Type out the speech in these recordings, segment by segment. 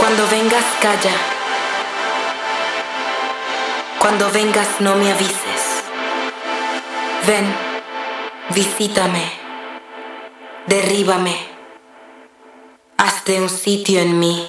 Cuando vengas, calla. Cuando vengas, no me avises. Ven, visítame, derríbame, hazte un sitio en mí.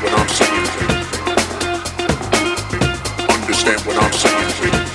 Move your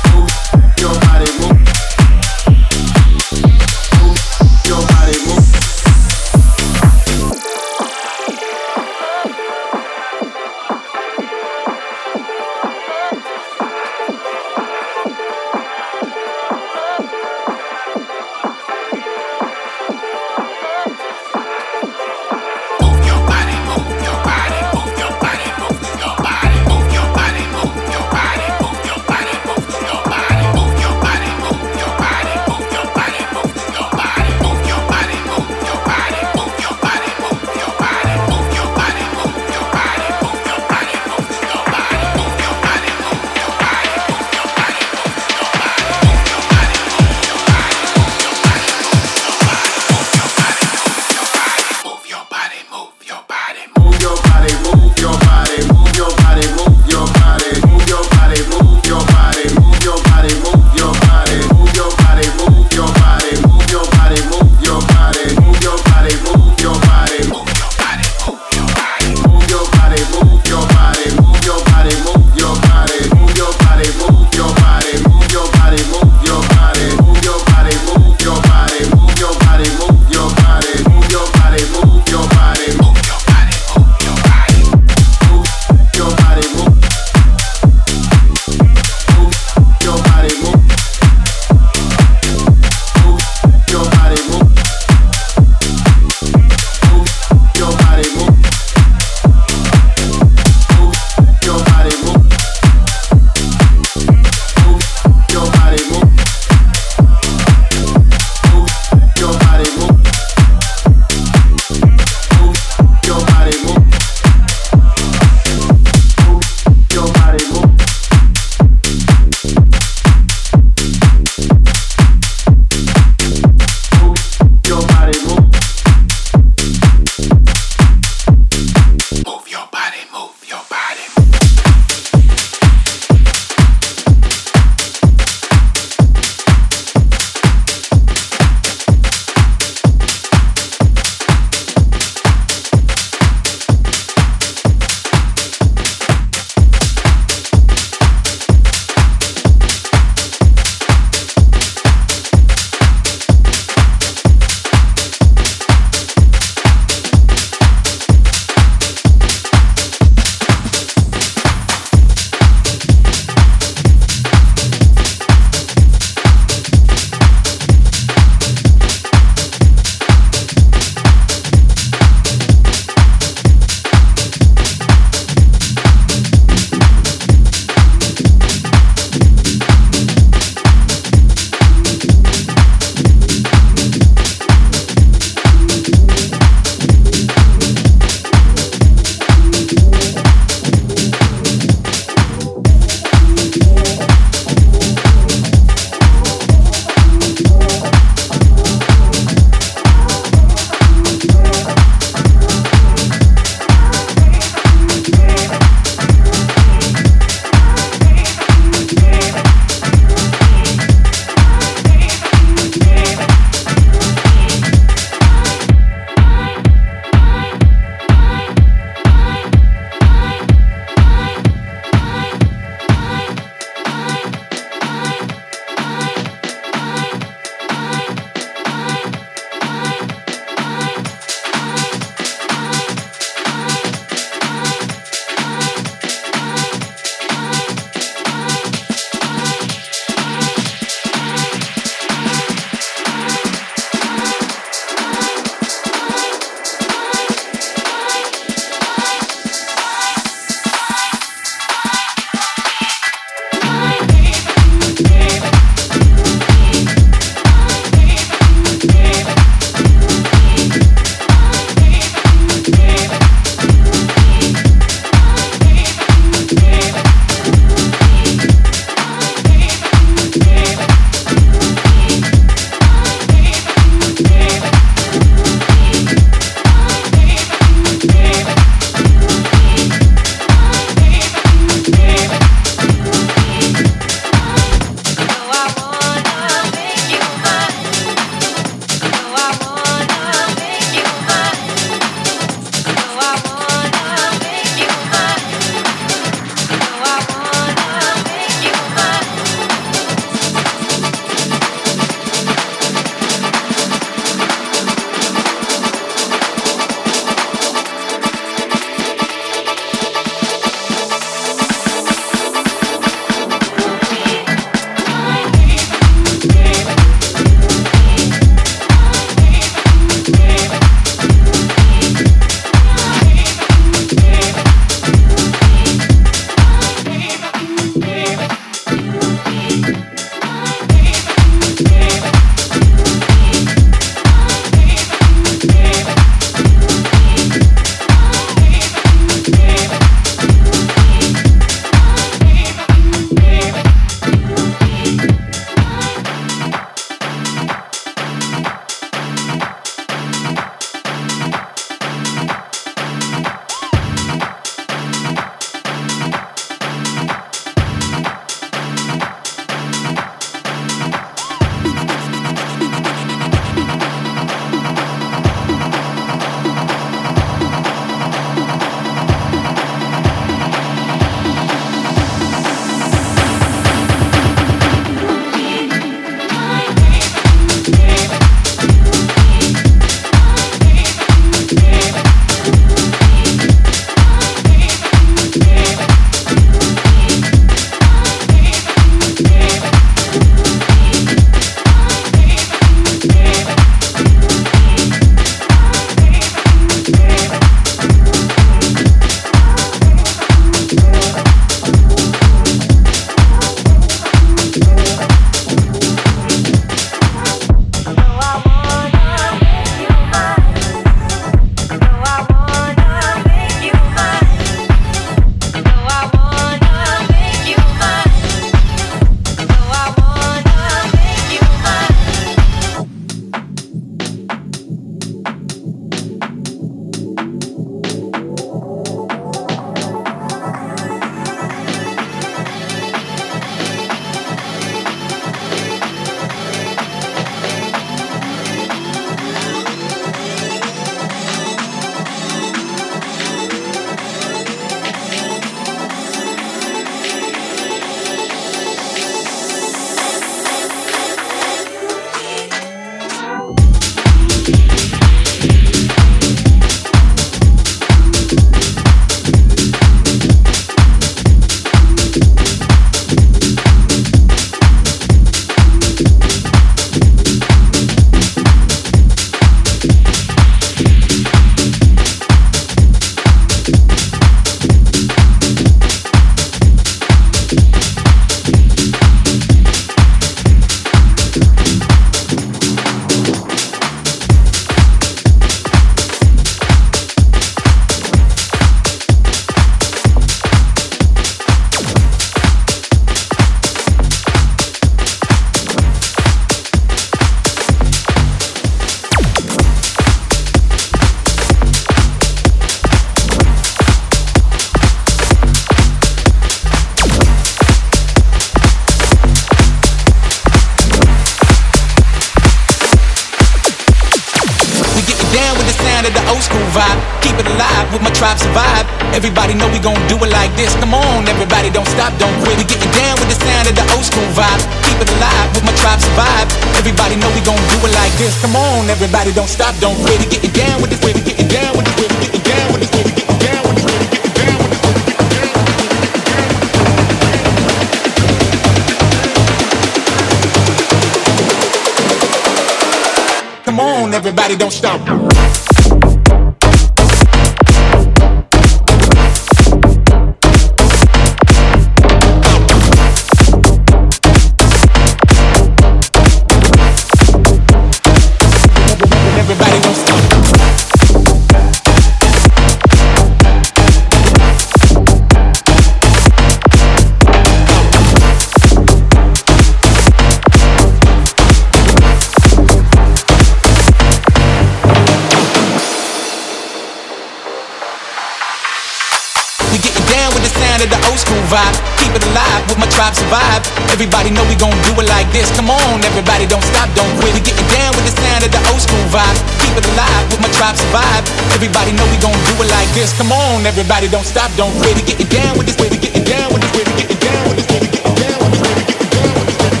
don't play. Down with this way. Down with this way. Down with this way. Down with this way. Down with this way. Down with this way.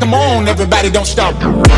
Come on, everybody, don't stop.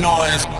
noise.